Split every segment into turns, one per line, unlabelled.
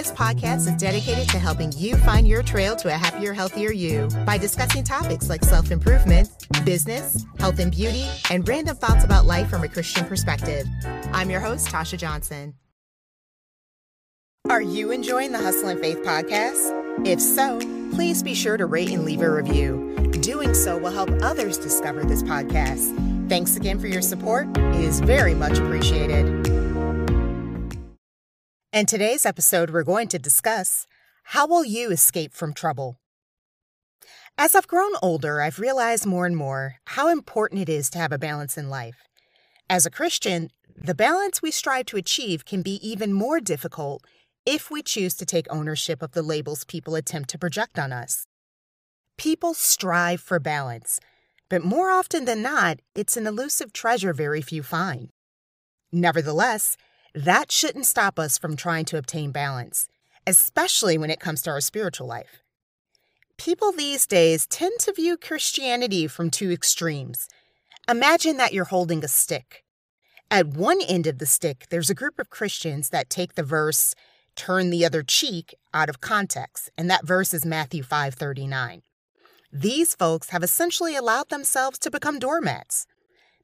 This podcast is dedicated to helping you find your trail to a happier, healthier you by discussing topics like self improvement, business, health and beauty, and random thoughts about life from a Christian perspective. I'm your host, Tasha Johnson. Are you enjoying the Hustle and Faith podcast? If so, please be sure to rate and leave a review. Doing so will help others discover this podcast. Thanks again for your support. It is very much appreciated. In today's episode, we're going to discuss how will you escape from trouble? As I've grown older, I've realized more and more how important it is to have a balance in life. As a Christian, the balance we strive to achieve can be even more difficult if we choose to take ownership of the labels people attempt to project on us. People strive for balance, but more often than not, it's an elusive treasure very few find. Nevertheless, that shouldn't stop us from trying to obtain balance, especially when it comes to our spiritual life. People these days tend to view Christianity from two extremes. Imagine that you're holding a stick. At one end of the stick, there's a group of Christians that take the verse, turn the other cheek, out of context, and that verse is Matthew 5:39. These folks have essentially allowed themselves to become doormats.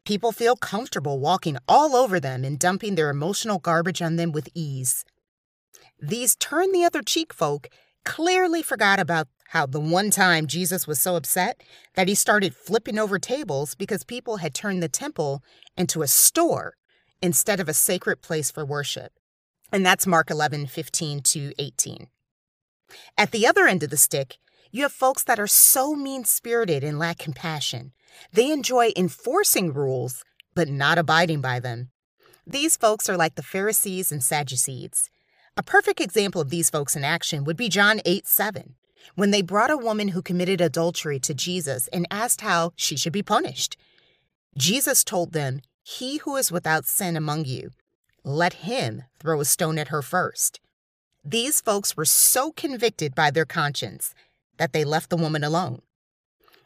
People feel comfortable walking all over them and dumping their emotional garbage on them with ease. These turn the other cheek folk clearly forgot about how the one time Jesus was so upset that he started flipping over tables because people had turned the temple into a store instead of a sacred place for worship. And that's Mark 11, 15 to 18. At the other end of the stick, you have folks that are so mean spirited and lack compassion they enjoy enforcing rules, but not abiding by them. These folks are like the Pharisees and Sadducees. A perfect example of these folks in action would be John 8 7, when they brought a woman who committed adultery to Jesus and asked how she should be punished. Jesus told them, He who is without sin among you, let him throw a stone at her first. These folks were so convicted by their conscience that they left the woman alone.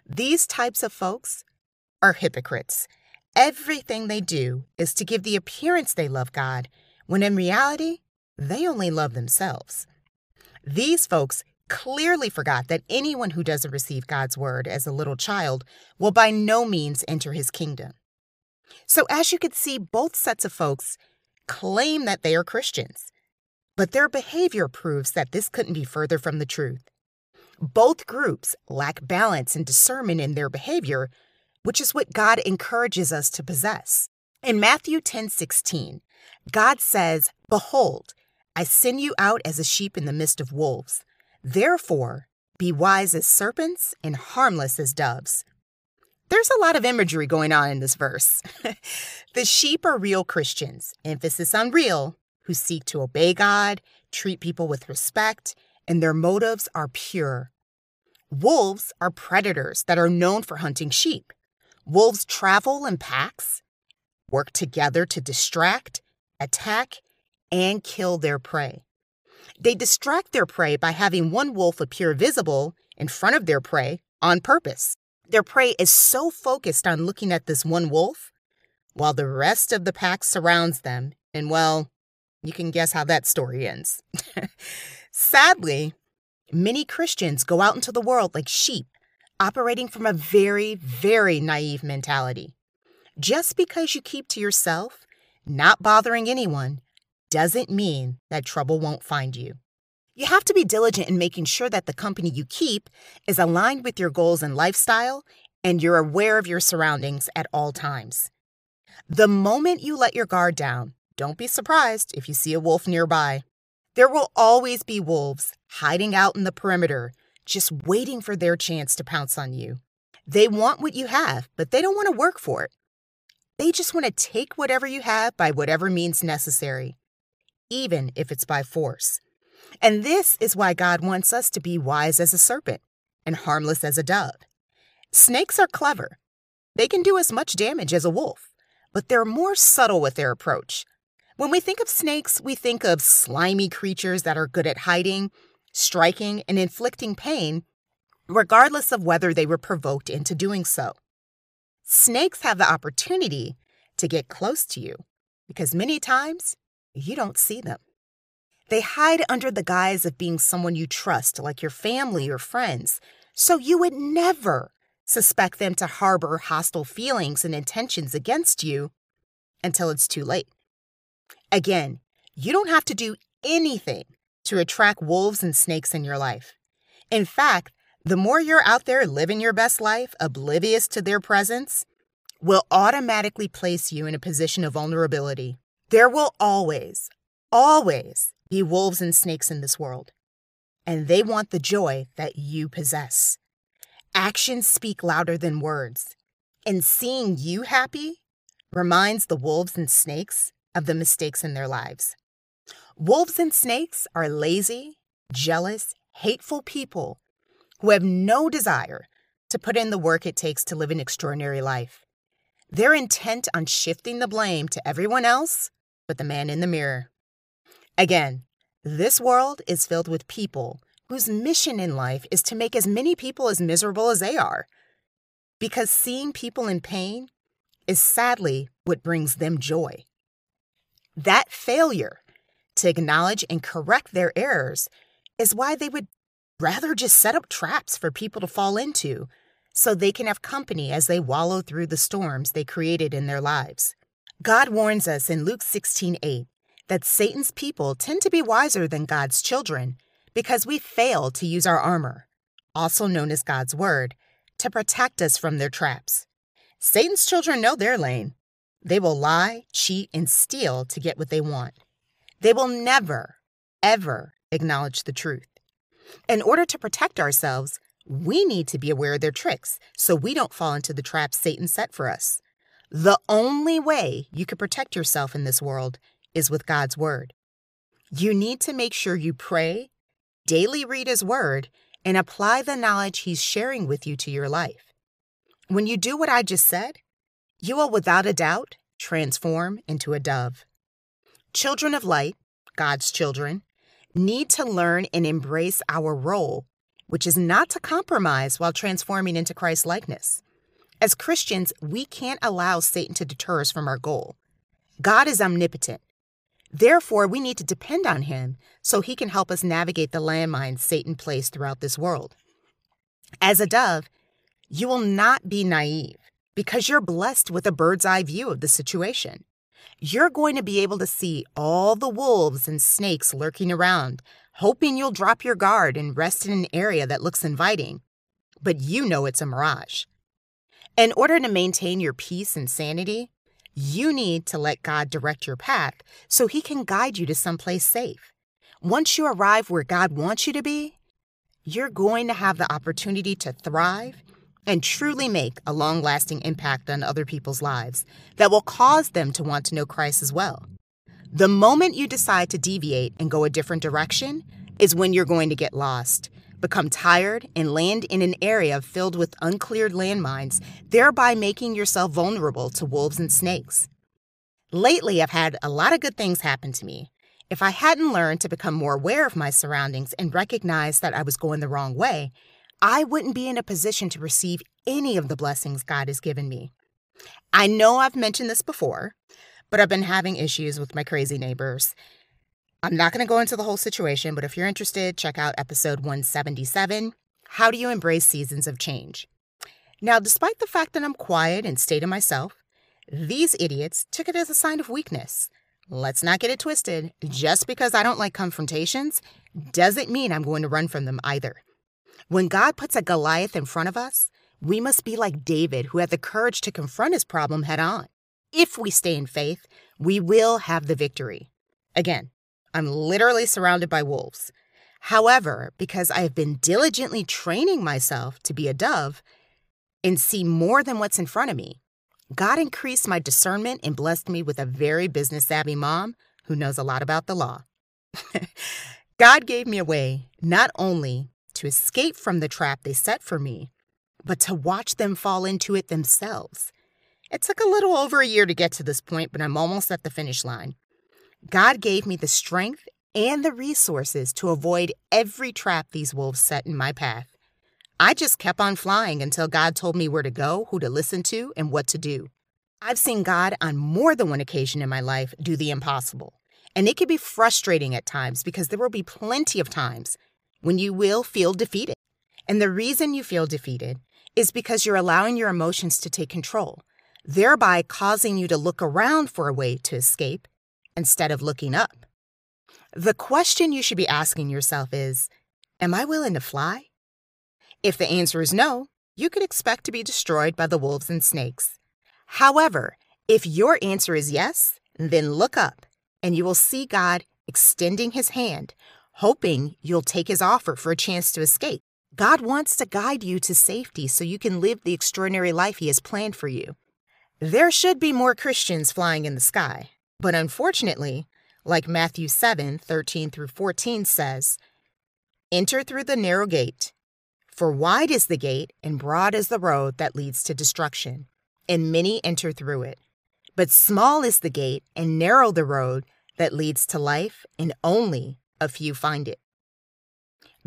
These types of folks are hypocrites. Everything they do is to give the appearance they love God, when in reality, they only love themselves. These folks clearly forgot that anyone who doesn't receive God's word as a little child will by no means enter his kingdom. So, as you can see, both sets of folks claim that they are Christians, but their behavior proves that this couldn't be further from the truth. Both groups lack balance and discernment in their behavior, which is what God encourages us to possess. In Matthew 10:16, God says, Behold, I send you out as a sheep in the midst of wolves. Therefore, be wise as serpents and harmless as doves. There's a lot of imagery going on in this verse. the sheep are real Christians, emphasis on real, who seek to obey God, treat people with respect, and their motives are pure. Wolves are predators that are known for hunting sheep. Wolves travel in packs, work together to distract, attack, and kill their prey. They distract their prey by having one wolf appear visible in front of their prey on purpose. Their prey is so focused on looking at this one wolf, while the rest of the pack surrounds them, and well, you can guess how that story ends. Sadly, many Christians go out into the world like sheep, operating from a very, very naive mentality. Just because you keep to yourself, not bothering anyone, doesn't mean that trouble won't find you. You have to be diligent in making sure that the company you keep is aligned with your goals and lifestyle, and you're aware of your surroundings at all times. The moment you let your guard down, don't be surprised if you see a wolf nearby. There will always be wolves hiding out in the perimeter, just waiting for their chance to pounce on you. They want what you have, but they don't want to work for it. They just want to take whatever you have by whatever means necessary, even if it's by force. And this is why God wants us to be wise as a serpent and harmless as a dove. Snakes are clever. They can do as much damage as a wolf, but they're more subtle with their approach. When we think of snakes, we think of slimy creatures that are good at hiding, striking, and inflicting pain, regardless of whether they were provoked into doing so. Snakes have the opportunity to get close to you because many times you don't see them. They hide under the guise of being someone you trust, like your family or friends, so you would never suspect them to harbor hostile feelings and intentions against you until it's too late. Again, you don't have to do anything to attract wolves and snakes in your life. In fact, the more you're out there living your best life, oblivious to their presence, will automatically place you in a position of vulnerability. There will always, always be wolves and snakes in this world, and they want the joy that you possess. Actions speak louder than words, and seeing you happy reminds the wolves and snakes of the mistakes in their lives. Wolves and snakes are lazy, jealous, hateful people who have no desire to put in the work it takes to live an extraordinary life. They're intent on shifting the blame to everyone else but the man in the mirror. Again, this world is filled with people whose mission in life is to make as many people as miserable as they are. Because seeing people in pain is sadly what brings them joy. That failure to acknowledge and correct their errors is why they would rather just set up traps for people to fall into so they can have company as they wallow through the storms they created in their lives. God warns us in Luke 16:8 that Satan's people tend to be wiser than God's children because we fail to use our armor, also known as God's word, to protect us from their traps. Satan's children know their lane. They will lie, cheat, and steal to get what they want. They will never, ever acknowledge the truth. In order to protect ourselves, we need to be aware of their tricks so we don't fall into the traps Satan set for us. The only way you can protect yourself in this world is with God's Word. You need to make sure you pray, daily read His Word, and apply the knowledge He's sharing with you to your life. When you do what I just said, you will without a doubt transform into a dove. Children of light, God's children, need to learn and embrace our role, which is not to compromise while transforming into Christ likeness. As Christians, we can't allow Satan to deter us from our goal. God is omnipotent. Therefore, we need to depend on him so he can help us navigate the landmines Satan placed throughout this world. As a dove, you will not be naive because you're blessed with a bird's eye view of the situation you're going to be able to see all the wolves and snakes lurking around, hoping you'll drop your guard and rest in an area that looks inviting. But you know it's a mirage. In order to maintain your peace and sanity, you need to let God direct your path so He can guide you to someplace safe. Once you arrive where God wants you to be, you're going to have the opportunity to thrive and truly make a long lasting impact on other people's lives that will cause them to want to know Christ as well. The moment you decide to deviate and go a different direction is when you're going to get lost, become tired, and land in an area filled with uncleared landmines, thereby making yourself vulnerable to wolves and snakes. Lately, I've had a lot of good things happen to me. If I hadn't learned to become more aware of my surroundings and recognize that I was going the wrong way, I wouldn't be in a position to receive any of the blessings God has given me. I know I've mentioned this before, but I've been having issues with my crazy neighbors. I'm not going to go into the whole situation, but if you're interested, check out episode 177 How Do You Embrace Seasons of Change? Now, despite the fact that I'm quiet and stay to myself, these idiots took it as a sign of weakness. Let's not get it twisted. Just because I don't like confrontations doesn't mean I'm going to run from them either. When God puts a Goliath in front of us, we must be like David, who had the courage to confront his problem head on. If we stay in faith, we will have the victory. Again, I'm literally surrounded by wolves. However, because I have been diligently training myself to be a dove and see more than what's in front of me, God increased my discernment and blessed me with a very business savvy mom who knows a lot about the law. God gave me a way not only to escape from the trap they set for me, but to watch them fall into it themselves. It took a little over a year to get to this point, but I'm almost at the finish line. God gave me the strength and the resources to avoid every trap these wolves set in my path. I just kept on flying until God told me where to go, who to listen to, and what to do. I've seen God on more than one occasion in my life do the impossible. And it can be frustrating at times because there will be plenty of times when you will feel defeated. And the reason you feel defeated is because you're allowing your emotions to take control, thereby causing you to look around for a way to escape instead of looking up. The question you should be asking yourself is Am I willing to fly? If the answer is no, you could expect to be destroyed by the wolves and snakes. However, if your answer is yes, then look up and you will see God extending his hand, hoping you'll take his offer for a chance to escape. God wants to guide you to safety so you can live the extraordinary life he has planned for you. There should be more Christians flying in the sky, but unfortunately, like Matthew 7 13 through 14 says, Enter through the narrow gate, for wide is the gate and broad is the road that leads to destruction, and many enter through it. But small is the gate and narrow the road that leads to life, and only a few find it.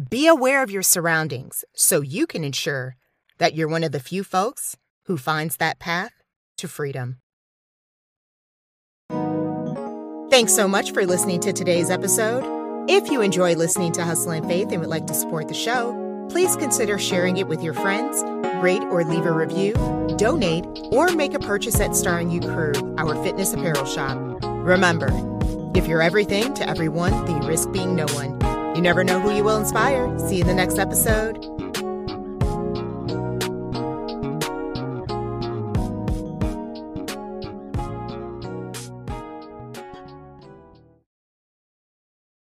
Be aware of your surroundings so you can ensure that you're one of the few folks who finds that path to freedom. Thanks so much for listening to today's episode. If you enjoy listening to Hustle and Faith and would like to support the show, please consider sharing it with your friends, rate or leave a review, donate, or make a purchase at Star and You Crew, our fitness apparel shop. Remember, if you're everything to everyone, then you risk being no one. You never know who you will inspire. See you in the next episode.